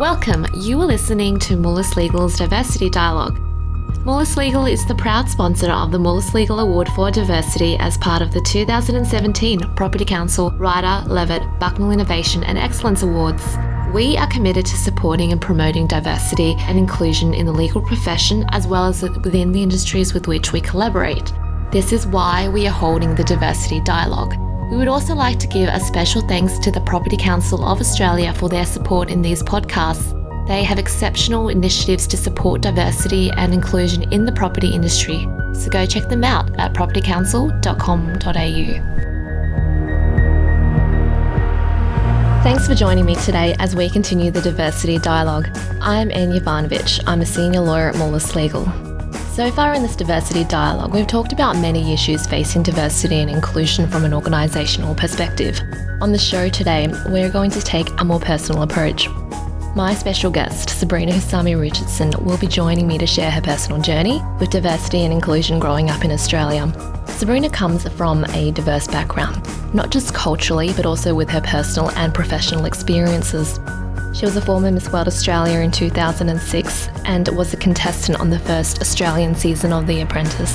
Welcome. You are listening to Moulis Legal's Diversity Dialogue. Moulis Legal is the proud sponsor of the Moulis Legal Award for Diversity as part of the 2017 Property Council Rider Levett Bucknall Innovation and Excellence Awards. We are committed to supporting and promoting diversity and inclusion in the legal profession as well as within the industries with which we collaborate. This is why we are holding the Diversity Dialogue. We would also like to give a special thanks to the Property Council of Australia for their support in these podcasts. They have exceptional initiatives to support diversity and inclusion in the property industry, so go check them out at propertycouncil.com.au. Thanks for joining me today as we continue the diversity dialogue. I'm Anne Yovanovich. I'm a senior lawyer at Moulis Legal. So far in this diversity dialogue, we've talked about many issues facing diversity and inclusion from an organisational perspective. On the show today, we're going to take a more personal approach. My special guest, Sabrina Houssami Richardson, will be joining me to share her personal journey with diversity and inclusion growing up in Australia. Sabrina comes from a diverse background, not just culturally, but also with her personal and professional experiences. She was a former Miss World Australia in 2006 and was a contestant on the first Australian season of The Apprentice.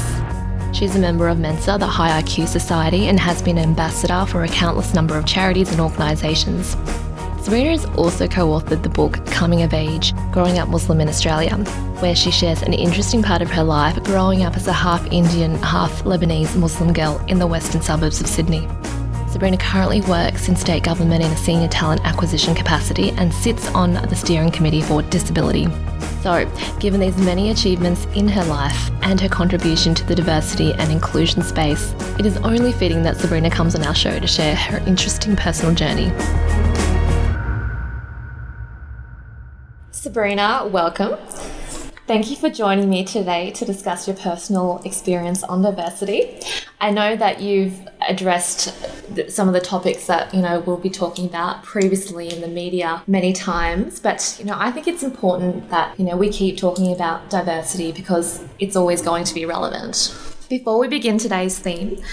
She's a member of Mensa, the High IQ Society, and has been an ambassador for a countless number of charities and organisations. Sabrina has also co authored the book Coming of Age Growing Up Muslim in Australia, where she shares an interesting part of her life growing up as a half Indian, half Lebanese Muslim girl in the western suburbs of Sydney. Sabrina currently works in state government in a senior talent acquisition capacity and sits on the steering committee for disability. So, given these many achievements in her life and her contribution to the diversity and inclusion space, it is only fitting that Sabrina comes on our show to share her interesting personal journey. Sabrina, welcome. Thank you for joining me today to discuss your personal experience on diversity. I know that you've addressed some of the topics that you know we'll be talking about previously in the media many times, but you know I think it's important that you know we keep talking about diversity because it's always going to be relevant. Before we begin today's theme,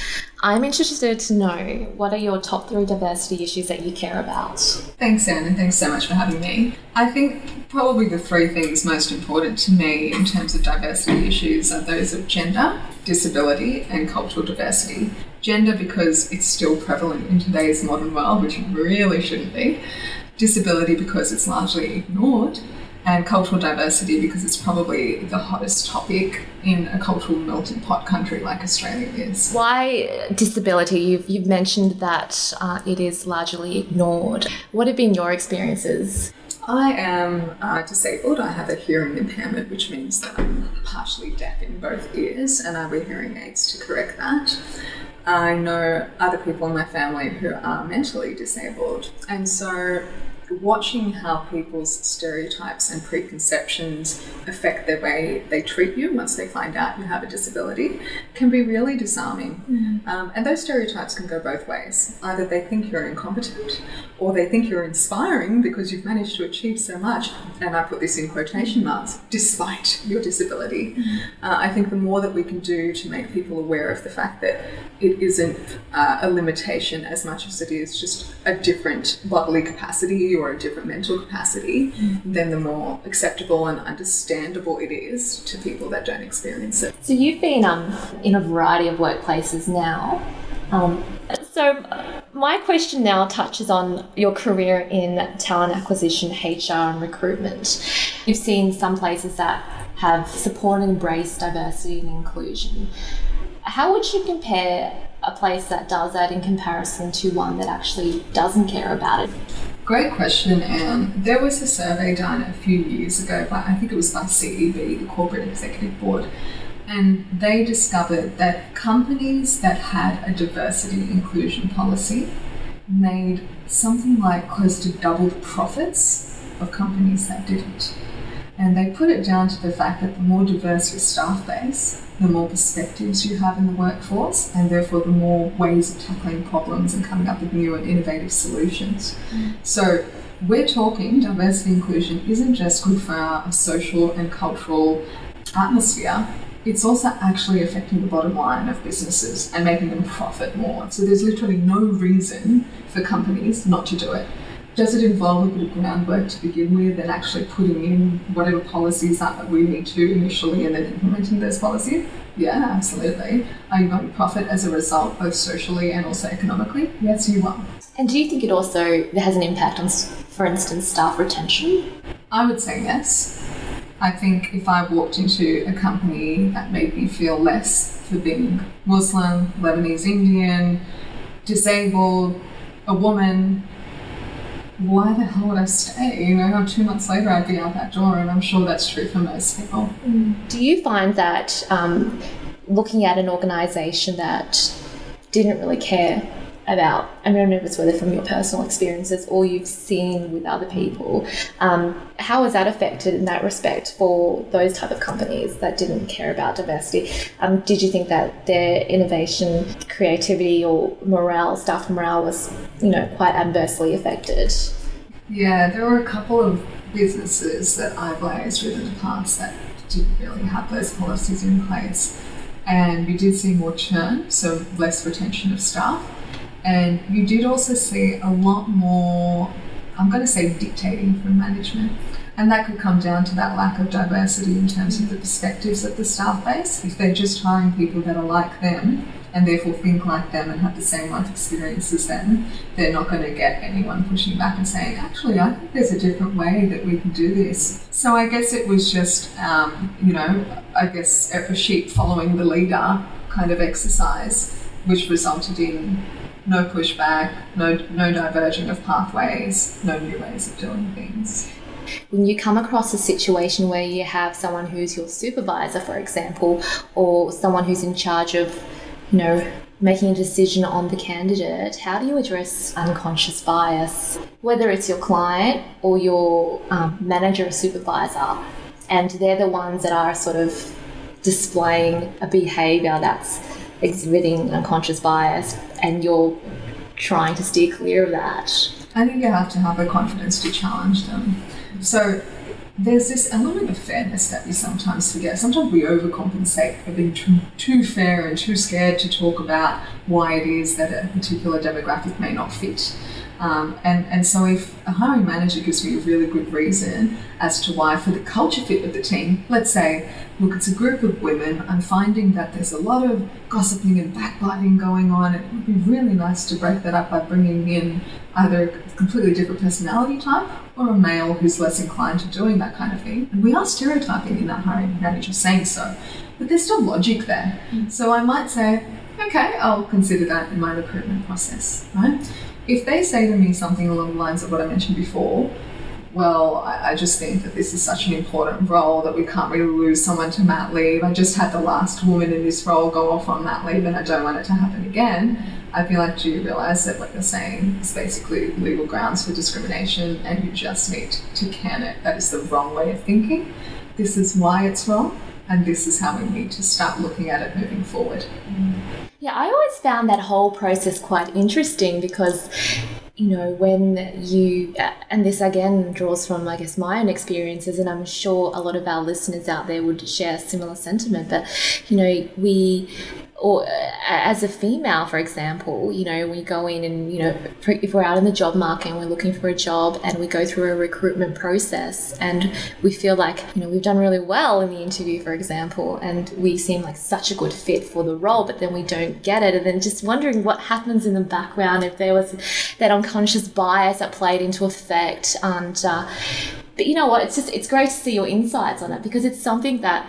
I'm interested to know what are your top three diversity issues that you care about? Thanks, Anne, and thanks so much for having me. I think probably the three things most important to me in terms of diversity issues are those of gender, disability, and cultural diversity. Gender, because it's still prevalent in today's modern world, which really shouldn't be. Disability, because it's largely ignored and cultural diversity because it's probably the hottest topic in a cultural melting pot country like Australia is. Why disability? You've, you've mentioned that uh, it is largely ignored. What have been your experiences? I am uh, disabled. I have a hearing impairment, which means that I'm partially deaf in both ears, and I wear hearing aids to correct that. I know other people in my family who are mentally disabled, and so watching how people's stereotypes and preconceptions affect the way they treat you once they find out you have a disability can be really disarming. Mm. Um, and those stereotypes can go both ways. Either they think you're incompetent or they think you're inspiring because you've managed to achieve so much, and I put this in quotation marks, despite your disability. Mm. Uh, I think the more that we can do to make people aware of the fact that it isn't uh, a limitation as much as it is just a different bodily capacity or a different mental capacity, mm. then the more acceptable and understandable it is to people that don't experience it. So you've been um, in a variety of workplaces now. Um, so my question now touches on your career in talent acquisition, HR, and recruitment. You've seen some places that have supported and embraced diversity and inclusion. How would you compare a place that does that in comparison to one that actually doesn't care about it? Great question, Anne. There was a survey done a few years ago by, I think it was by CEB, the Corporate Executive Board, and they discovered that companies that had a diversity inclusion policy made something like close to double the profits of companies that didn't. And they put it down to the fact that the more diverse your staff base, the more perspectives you have in the workforce, and therefore the more ways of tackling problems and coming up with new and innovative solutions. Mm. So, we're talking diversity inclusion isn't just good for our social and cultural atmosphere, it's also actually affecting the bottom line of businesses and making them profit more. So, there's literally no reason for companies not to do it. does it involve a bit of groundwork to begin with and actually putting in whatever policies that we need to initially and then implementing those policies? Yeah, absolutely. Are you going to profit as a result, both socially and also economically? Yes, you are. And do you think it also has an impact on, for instance, staff retention? I would say yes. I think if I walked into a company that made me feel less for being Muslim, Lebanese Indian, disabled, a woman, why the hell would I stay? You know, two months later I'd be out that door, and I'm sure that's true for most people. Do you find that um, looking at an organisation that didn't really care about, I don't know if it's whether from your personal experiences or you've seen with other people, um, how has that affected in that respect for those type of companies that didn't care about diversity? Um, did you think that their innovation, creativity, or morale, staff morale was, you know, quite adversely affected? Yeah, there were a couple of businesses that I've liaised with in the past that didn't really have those policies in place. And we did see more churn, so less retention of staff. And you did also see a lot more, I'm going to say, dictating from management. And that could come down to that lack of diversity in terms of the perspectives of the staff base. If they're just hiring people that are like them and therefore think like them and have the same life experience as them, they're not going to get anyone pushing back and saying, actually, I think there's a different way that we can do this. So I guess it was just, um, you know, I guess a sheep following the leader kind of exercise, which resulted in no pushback, no, no diverging of pathways, no new ways of doing things. When you come across a situation where you have someone who's your supervisor, for example, or someone who's in charge of, you know, making a decision on the candidate, how do you address unconscious bias, whether it's your client or your um, manager or supervisor, and they're the ones that are sort of displaying a behavior that's exhibiting unconscious bias and you're trying to steer clear of that. I think you have to have the confidence to challenge them. So there's this element of fairness that we sometimes forget. Sometimes we overcompensate for being too, too fair and too scared to talk about why it is that a particular demographic may not fit. Um, and, and so if a hiring manager gives me a really good reason as to why for the culture fit of the team, let's say, look, it's a group of women, I'm finding that there's a lot of gossiping and backbiting going on. It would be really nice to break that up by bringing in either a completely different personality type or a male who's less inclined to doing that kind of thing. And we are stereotyping in that hiring manager saying so, but there's still logic there. Mm. So I might say, okay, I'll consider that in my recruitment process, right? If they say to me something along the lines of what I mentioned before, well, I, I, just think that this is such an important role that we can't really lose someone to mat leave. I just had the last woman in this role go off on mat leave and I don't want it to happen again. I feel like, do you realize that what you're saying is basically legal grounds for discrimination and you just need to can it? That is the wrong way of thinking. This is why it's wrong and this is how we need to start looking at it moving forward. Mm. Yeah, I always found that whole process quite interesting because you know, when you, uh, and this again draws from, I guess, my own experiences, and I'm sure a lot of our listeners out there would share similar sentiment, but, you know, we, or uh, as a female, for example, you know, we go in and, you know, if we're out in the job market and we're looking for a job and we go through a recruitment process and we feel like, you know, we've done really well in the interview, for example, and we seem like such a good fit for the role, but then we don't get it. And then just wondering what happens in the background if there was that unconscious bias that played into effect. And, uh, but you know what? It's just, it's great to see your insights on it because it's something that,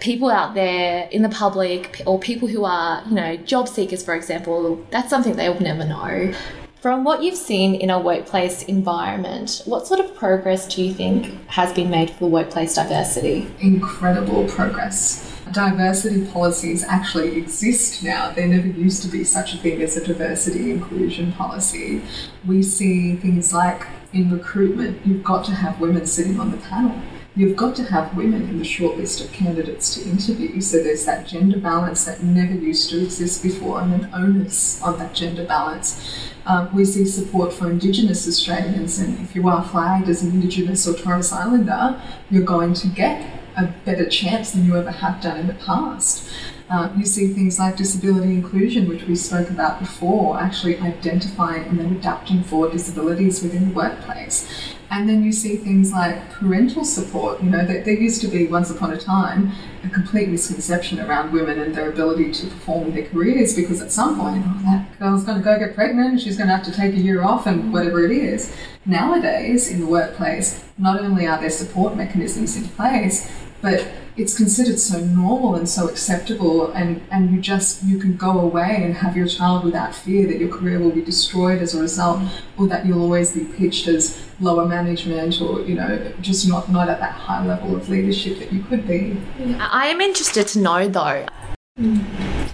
people out there in the public or people who are, you know, job seekers, for example, that's something they will never know. From what you've seen in a workplace environment, what sort of progress do you think has been made for workplace diversity? Incredible progress. Diversity policies actually exist now. There never used to be such a thing as a diversity inclusion policy. We see things like in recruitment, you've got to have women sitting on the panel you've got to have women in the short list of candidates to interview. So there's that gender balance that never used to exist before and an onus on that gender balance. Um, we see support for Indigenous Australians, and if you are flagged as an Indigenous or Torres Islander, you're going to get a better chance than you ever have done in the past. Uh, you see things like disability inclusion, which we spoke about before, actually identifying and then adapting for disabilities within the workplace. And then you see things like parental support. You know, there, there used to be once upon a time a complete misconception around women and their ability to perform their careers because at some point, oh, that girl's going to go get pregnant, she's going to have to take a year off, and whatever it is. Nowadays, in the workplace, not only are there support mechanisms in place, but it's considered so normal and so acceptable and, and you just you can go away and have your child without fear that your career will be destroyed as a result or that you'll always be pitched as lower management or you know just not not at that high level of leadership that you could be. I am interested to know though.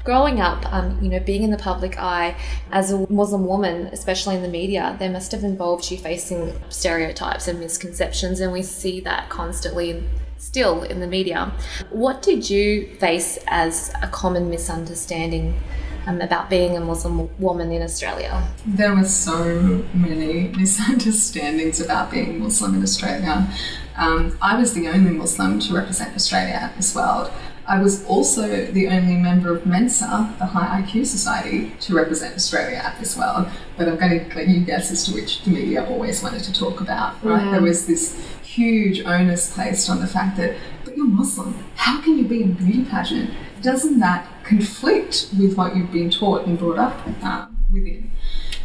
Growing up, um, you know, being in the public eye as a Muslim woman, especially in the media, they must have involved you facing stereotypes and misconceptions, and we see that constantly still in the media. What did you face as a common misunderstanding um, about being a Muslim woman in Australia? There were so many misunderstandings about being Muslim in Australia. Um, I was the only Muslim to represent Australia at Miss World. I was also the only member of Mensa, the High IQ Society, to represent Australia at Miss World. But I'm going to let you guess as to which the media always wanted to talk about, right? Yeah. There was this huge onus placed on the fact that, but you're Muslim, how can you be in a beauty pageant? Doesn't that conflict with what you've been taught and brought up uh, within?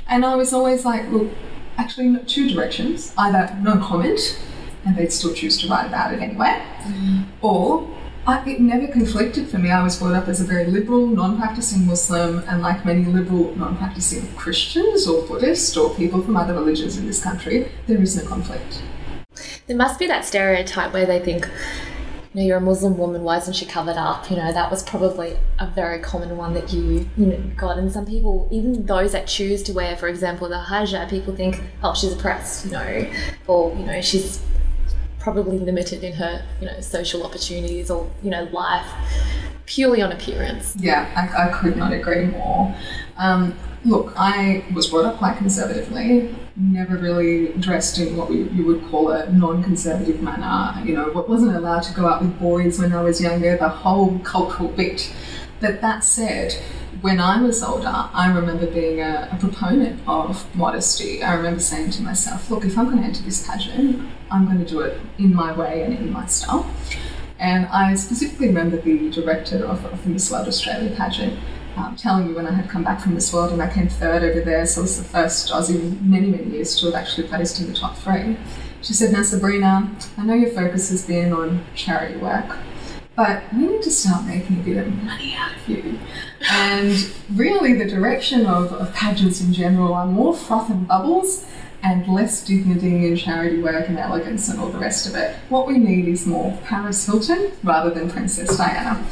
And I was always like, look, actually, two directions either no comment, and they'd still choose to write about it anyway, mm. or I, it never conflicted for me. I was brought up as a very liberal, non practicing Muslim, and like many liberal, non practicing Christians or Buddhists or people from other religions in this country, there is no conflict. There must be that stereotype where they think, you know, you're a Muslim woman, why isn't she covered up? You know, that was probably a very common one that you, you know, got. And some people, even those that choose to wear, for example, the hijab, people think, oh, she's oppressed, you know, or, you know, she's probably limited in her, you know, social opportunities or, you know, life purely on appearance. Yeah, I, I could not agree more. Um, look, I was brought up quite conservatively, never really dressed in what we, you would call a non conservative manner. You know, wasn't allowed to go out with boys when I was younger, the whole cultural bit. But that said, when I was older, I remember being a, a, proponent of modesty. I remember saying to myself, look, if I'm going to enter this pageant, I'm going to do it in my way and in my style. And I specifically remember the director of, of the Miss World Australia pageant telling me when I had come back from Miss World and I came third over there, so it was the first Aussie in many, many years to have actually placed in the top three. She said, Now, Sabrina, I know your focus has been on charity work, but we need to start making a bit of money out of you. And really, the direction of, of pageants in general are more froth and bubbles and less dignity and charity work and elegance and all the rest of it. What we need is more Paris Hilton rather than Princess Diana.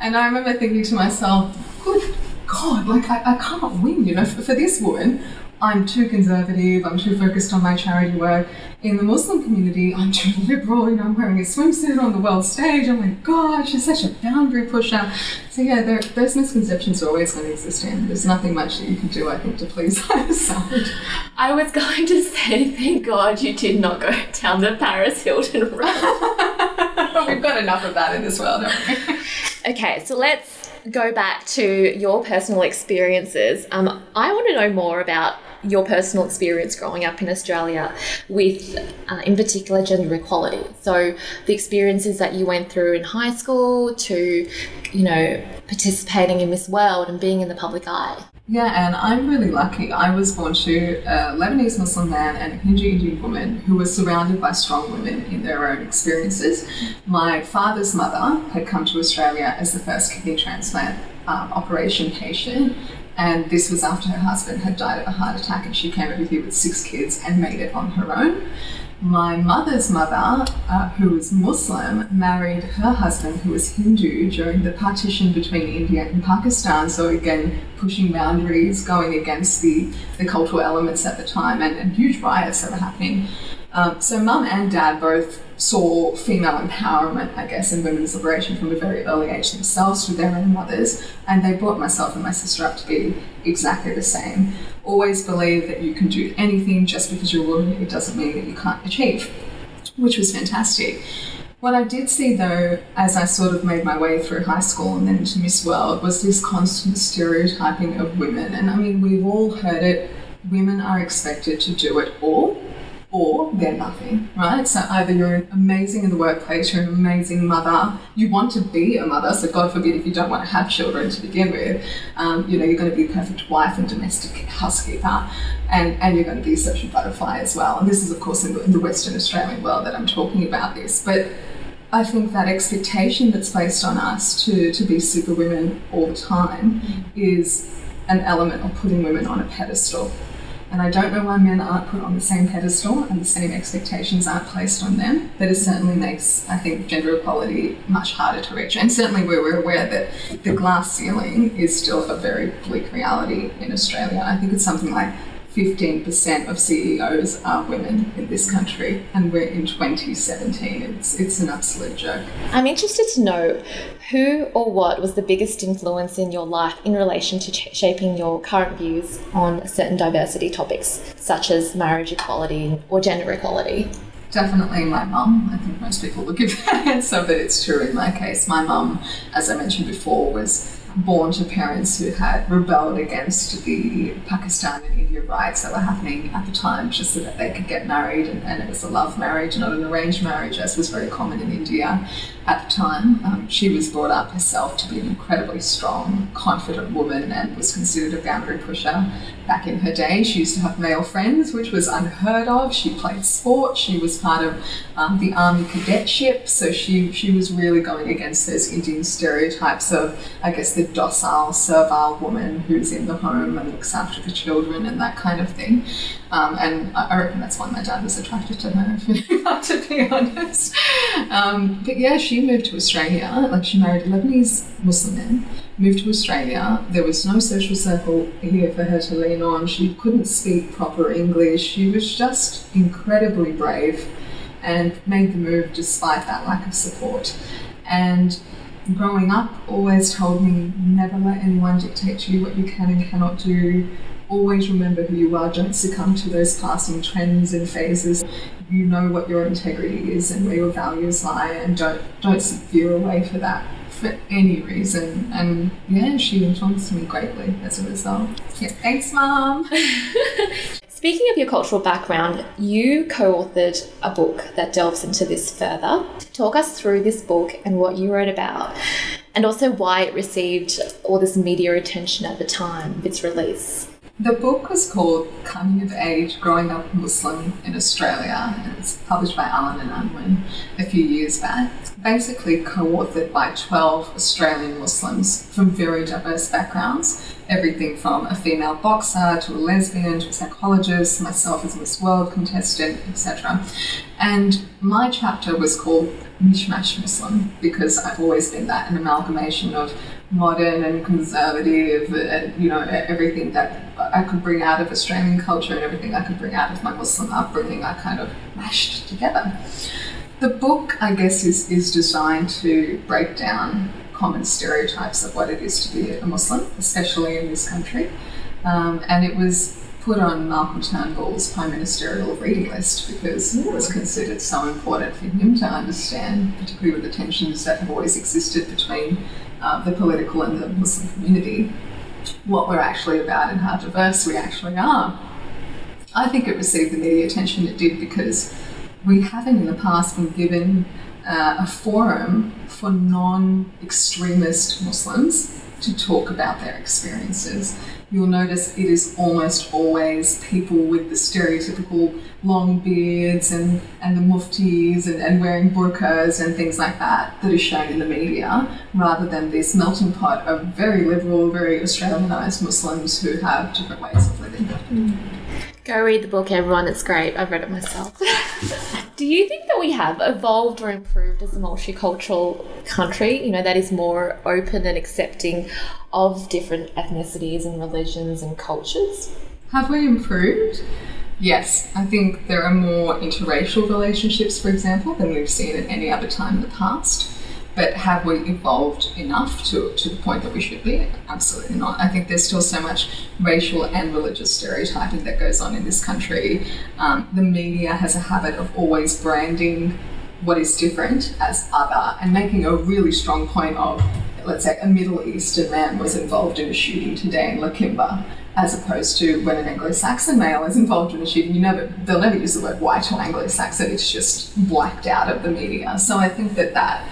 And I remember thinking to myself, good God, like I, I can't win, you know, for, for this woman. I'm too conservative, I'm too focused on my charity work. In the Muslim community, I'm too liberal, you know, I'm wearing a swimsuit on the world stage. Oh my God, she's such a boundary pusher. So, yeah, there, those misconceptions are always going to exist, and there's nothing much that you can do, I think, to please either side. I was going to say, thank God you did not go down the Paris Hilton road. We've got enough of that in this world, haven't we? Okay, so let's go back to your personal experiences. Um, I want to know more about your personal experience growing up in Australia with, uh, in particular, gender equality. So, the experiences that you went through in high school to, you know, participating in Miss World and being in the public eye. Yeah, and I'm really lucky. I was born to a Lebanese Muslim man and a Hindu Indian woman who was surrounded by strong women in their own experiences. My father's mother had come to Australia as the first kidney transplant um, operation patient and this was after her husband had died of a heart attack, and she came over here with six kids and made it on her own. My mother's mother, uh, who was Muslim, married her husband, who was Hindu, during the partition between India and Pakistan. So, again, pushing boundaries, going against the, the cultural elements at the time, and, and huge riots that were happening. Um, so, mum and dad both saw female empowerment, I guess, and women's liberation from a very early age themselves through their own mothers, and they brought myself and my sister up to be exactly the same. Always believe that you can do anything just because you're a woman, it doesn't mean that you can't achieve, which was fantastic. What I did see though, as I sort of made my way through high school and then into Miss World, was this constant stereotyping of women. And I mean, we've all heard it women are expected to do it all or they're nothing, right? So either you're amazing in the workplace, you're an amazing mother, you want to be a mother, so God forbid if you don't want to have children to begin with, um, you know, you're going to be a perfect wife and domestic housekeeper, and, and you're going to be a social butterfly as well. And this is, of course, in the, in the Western Australian world that I'm talking about this. But I think that expectation that's placed on us to, to be super women all the time is an element of putting women on a pedestal and I don't know why men aren't put on the same pedestal and the same expectations aren't placed on them, but it certainly makes, I think, gender equality much harder to reach. And certainly where we're aware that the glass ceiling is still a very bleak reality in Australia. I think it's something like 15% of CEOs are women in this country, and we're in 2017. It's, it's an absolute joke. I'm interested to know who or what was the biggest influence in your life in relation to ch- shaping your current views on certain diversity topics, such as marriage equality or gender equality? Definitely my mum. I think most people would give that answer, but it's true in my case. My mum, as I mentioned before, was born to parents who had rebelled against the Pakistan and India riots that were happening at the time, just so that they could get married, and, and it was a love marriage, not an arranged marriage, as was very common in India at the time. Um, she was brought up herself to be an incredibly strong, confident woman and was considered a boundary pusher back in her day. She used to have male friends, which was unheard of. She played sport. She was part of um, the army cadetship, so she she was really going against those Indian stereotypes of, I guess, the docile, servile woman who's in the home and looks after the children and that kind of thing. Um, and I reckon that's why my dad was attracted to her, to be honest. Um, but yeah, she moved to Australia. Like she married a Lebanese Muslim man, moved to Australia. There was no social circle here for her to lean on. She couldn't speak proper English. She was just incredibly brave and made the move despite that lack of support. And growing up always told me never let anyone dictate to you what you can and cannot do always remember who you are. Don't succumb to those passing trends and phases. You know what your integrity is and where your values lie, and don't don't veer away for that for any reason. And yeah, she influenced me greatly as a result. Yeah, thanks, mom. Speaking of your cultural background, you co authored a book that delves into this further. Talk us through this book and what you wrote about, and also why it received all this media attention at the time of its release. The book was called Coming of Age Growing Up Muslim in Australia, and it's published by Allen and Unwin a few years back. Basically, co authored by 12 Australian Muslims from very diverse backgrounds everything from a female boxer to a lesbian to a psychologist, myself as a Miss World contestant, etc. And my chapter was called Mishmash Muslim because I've always been that an amalgamation of modern and conservative and you know everything that I could bring out of Australian culture and everything I could bring out of my Muslim upbringing I kind of mashed together. The book, I guess, is, is designed to break down common stereotypes of what it is to be a Muslim, especially in this country. Um, and it was put on Malcolm Turnbull's prime ministerial reading list because it was considered so important for him to understand, particularly with the tensions that have always existed between uh, the political and the Muslim community, what we're actually about and how diverse we actually are. I think it received the media attention it did because we haven't in the past been given uh, a forum for non extremist Muslims to talk about their experiences. You'll notice it is almost always people with the stereotypical long beards and, and the muftis and, and wearing burqas and things like that that is shown in the media, rather than this melting pot of very liberal, very Australianised Muslims who have different ways of living. Go read the book, everyone. It's great. I've read it myself. Do you think that we have evolved or improved as a multicultural country, you know, that is more open and accepting of different ethnicities and religions and cultures? Have we improved? Yes, I think there are more interracial relationships, for example, than we've seen at any other time in the past. But have we evolved enough to, to the point that we should be? Absolutely not. I think there's still so much racial and religious stereotyping that goes on in this country. Um, the media has a habit of always branding what is different as other and making a really strong point of, let's say, a Middle Eastern man was involved in a shooting today in Lakemba, as opposed to when an Anglo-Saxon male is involved in a shooting, you never they'll never use the word white or Anglo-Saxon. It's just blacked out of the media. So I think that that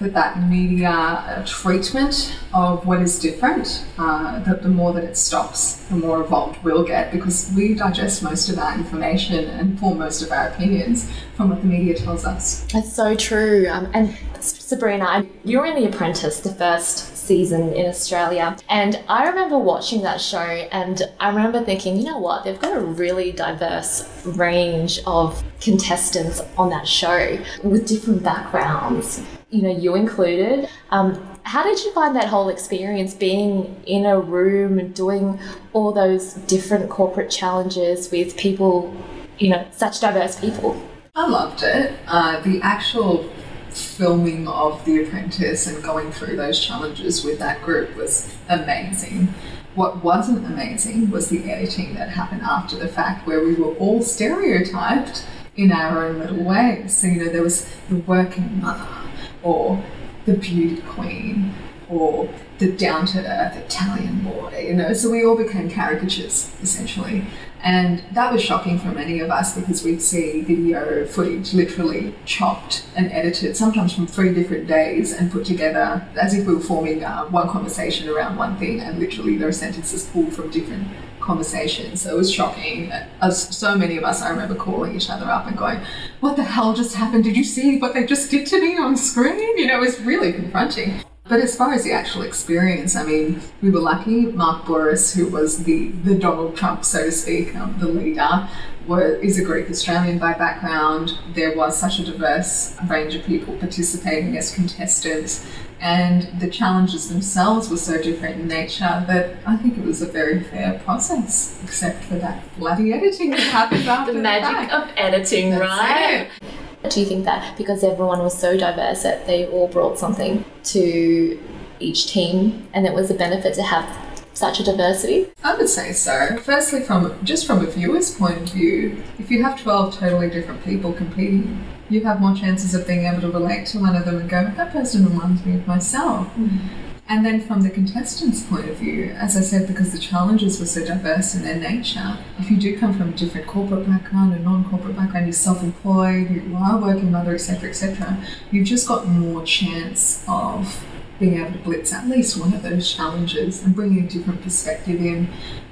that that media treatment of what is different, uh, that the more that it stops, the more evolved we'll get because we digest most of our information and form most of our opinions from what the media tells us. That's so true. Um, and Sabrina, you were in The Apprentice, the first season in Australia, and I remember watching that show and I remember thinking, you know what, they've got a really diverse range of contestants on that show with different backgrounds you know, you included. Um, how did you find that whole experience being in a room and doing all those different corporate challenges with people, you know, such diverse people? I loved it. Uh, the actual filming of The Apprentice and going through those challenges with that group was amazing. What wasn't amazing was the editing that happened after the fact, where we were all stereotyped in our own little ways. So, you know, there was the working mother or the beauty queen or the down to earth Italian boy, you know. So we all became caricatures essentially. And that was shocking for many of us because we'd see video footage literally chopped and edited, sometimes from three different days, and put together as if we were forming uh, one conversation around one thing, and literally those sentences pulled from different conversations. So it was shocking. As so many of us, I remember calling each other up and going, What the hell just happened? Did you see what they just did to me on screen? You know, it was really confronting. But as far as the actual experience, I mean, we were lucky. Mark Bouris, who was the, the Donald Trump, so to speak, um, the leader, were, is a Greek Australian by background. There was such a diverse range of people participating as contestants, and the challenges themselves were so different in nature that I think it was a very fair process, except for that bloody editing that happened after the, the magic fact. of editing, That's right? it. Do you think that because everyone was so diverse that they all brought something to each team and it was a benefit to have such a diversity? I would say so. Firstly, from just from a viewer's point of view, if you have 12 totally different people competing, you have more chances of being able to relate to one of them and go, that person reminds me of myself. Mm-hmm. And then from the contestants' point of view, as I said, because the challenges were so diverse in their nature, if you do come from a different corporate background, a non-corporate background, you're self-employed, you are a working mother, etc., etc., you've just got more chance of being able to blitz at least one of those challenges and bringing a different perspective in.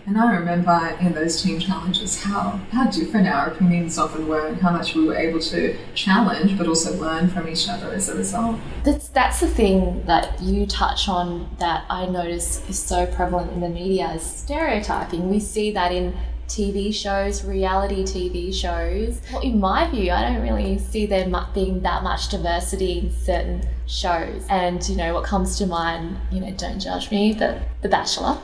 And I remember in those team challenges how, how different our opinions often were and how much we were able to challenge but also learn from each other as a result. That's that's the thing that you touch on that I notice is so prevalent in the media is stereotyping. We see that in TV shows, reality TV shows. Well, in my view, I don't really see there being that much diversity in certain shows. And you know what comes to mind, you know, don't judge me, but The Bachelor.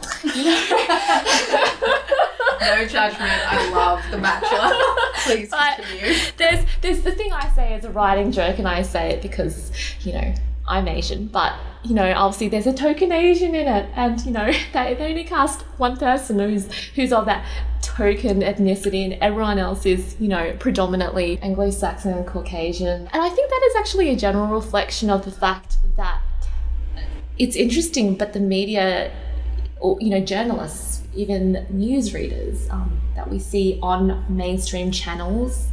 No judgment. I love The Bachelor. Please continue. there's there's the thing I say as a writing joke, and I say it because you know I'm Asian, but you know obviously there's a token Asian in it, and you know they, they only cast one person who's who's of that token ethnicity, and everyone else is you know predominantly Anglo-Saxon and Caucasian, and I think that is actually a general reflection of the fact that it's interesting, but the media or you know journalists even news readers um, that we see on mainstream channels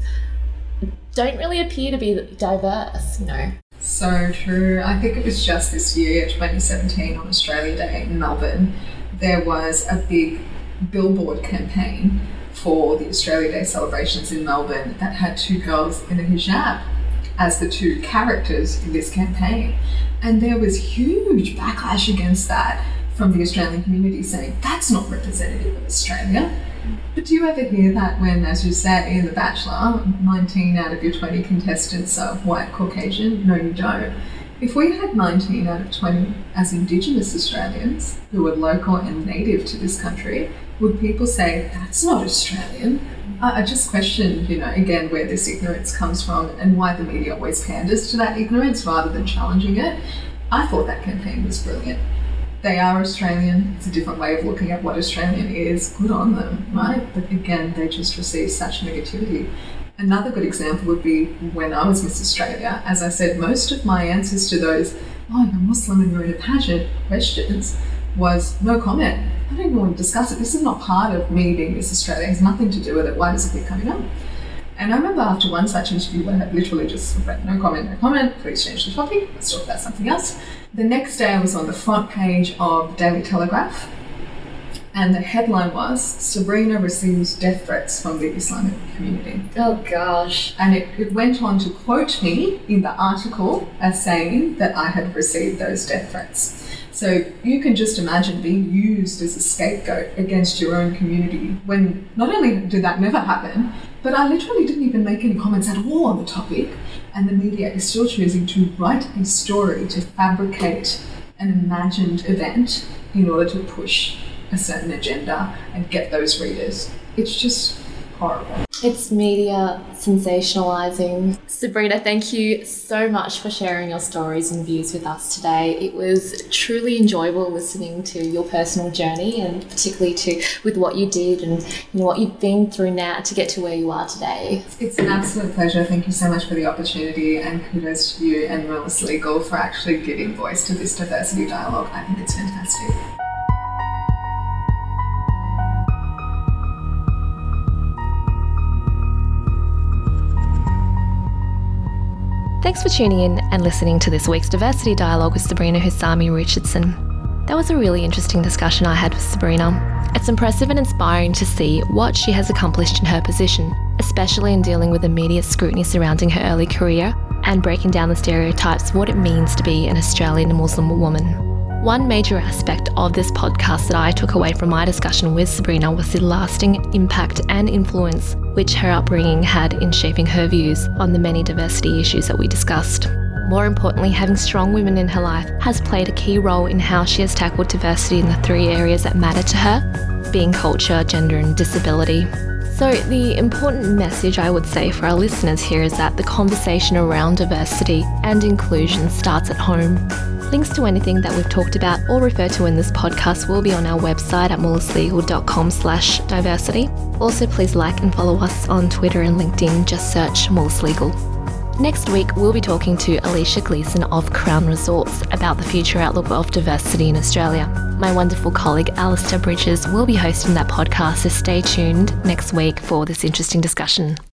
don't really appear to be diverse you know So true. I think it was just this year, 2017, on Australia Day in Melbourne, there was a big billboard campaign for the Australia Day celebrations in Melbourne that had two girls in a hijab as the two characters in this campaign. And there was huge backlash against that from the Australian community saying that's not representative of Australia. But do you ever hear that when, as you said in The Bachelor, 19 out of your 20 contestants are white Caucasian? No, you don't. If we had 19 out of 20 as Indigenous Australians who were local and native to this country, would people say that's not Australian? I just question, you know, again, where this ignorance comes from and why the media always panders to that ignorance rather than challenging it. I thought that campaign was brilliant they are Australian. It's a different way of looking at what Australian is. Good on them, right? But again, they just receive such negativity. Another good example would be when I was Miss Australia. As I said, most of my answers to those, oh, you're Muslim and you're in a pageant questions was no comment. I don't even want to discuss it. This is not part of me being Miss Australia. It has nothing to do with it. Why does it keep coming up? And I remember after one such interview where I literally just went, no comment, no comment, please change the topic, let's talk about something else. The next day I was on the front page of Daily Telegraph and the headline was Sabrina receives death threats from the Islamic community. Oh gosh. And it, it went on to quote me in the article as saying that I had received those death threats. So you can just imagine being used as a scapegoat against your own community when not only did that never happen, but I literally didn't even make any comments at all on the topic, and the media is still choosing to write a story to fabricate an imagined event in order to push a certain agenda and get those readers. It's just horrible. It's media sensationalizing. Sabrina, thank you so much for sharing your stories and views with us today. It was truly enjoyable listening to your personal journey and particularly to with what you did and you know, what you've been through now to get to where you are today. It's an absolute pleasure. Thank you so much for the opportunity and kudos to you and Moulis Legal for actually giving voice to this diversity dialogue. I think it's fantastic. Thanks for tuning in and listening to this week's Diversity Dialogue with Sabrina Houssami Richardson. That was a really interesting discussion I had with Sabrina. It's impressive and inspiring to see what she has accomplished in her position, especially in dealing with immediate scrutiny surrounding her early career and breaking down the stereotypes of what it means to be an Australian Muslim woman. One major aspect of this podcast that I took away from my discussion with Sabrina was the lasting impact and influence which her upbringing had in shaping her views on the many diversity issues that we discussed. More importantly, having strong women in her life has played a key role in how she has tackled diversity in the three areas that matter to her being culture, gender, and disability. So, the important message I would say for our listeners here is that the conversation around diversity and inclusion starts at home. Links to anything that we've talked about or refer to in this podcast will be on our website at moulislegal.com slash diversity. Also, please like and follow us on Twitter and LinkedIn. Just search Moulis Legal. Next week, we'll be talking to Alicia Gleeson of Crown Resorts about the future outlook of diversity in Australia. My wonderful colleague Alistair Bridges will be hosting that podcast, so stay tuned next week for this interesting discussion.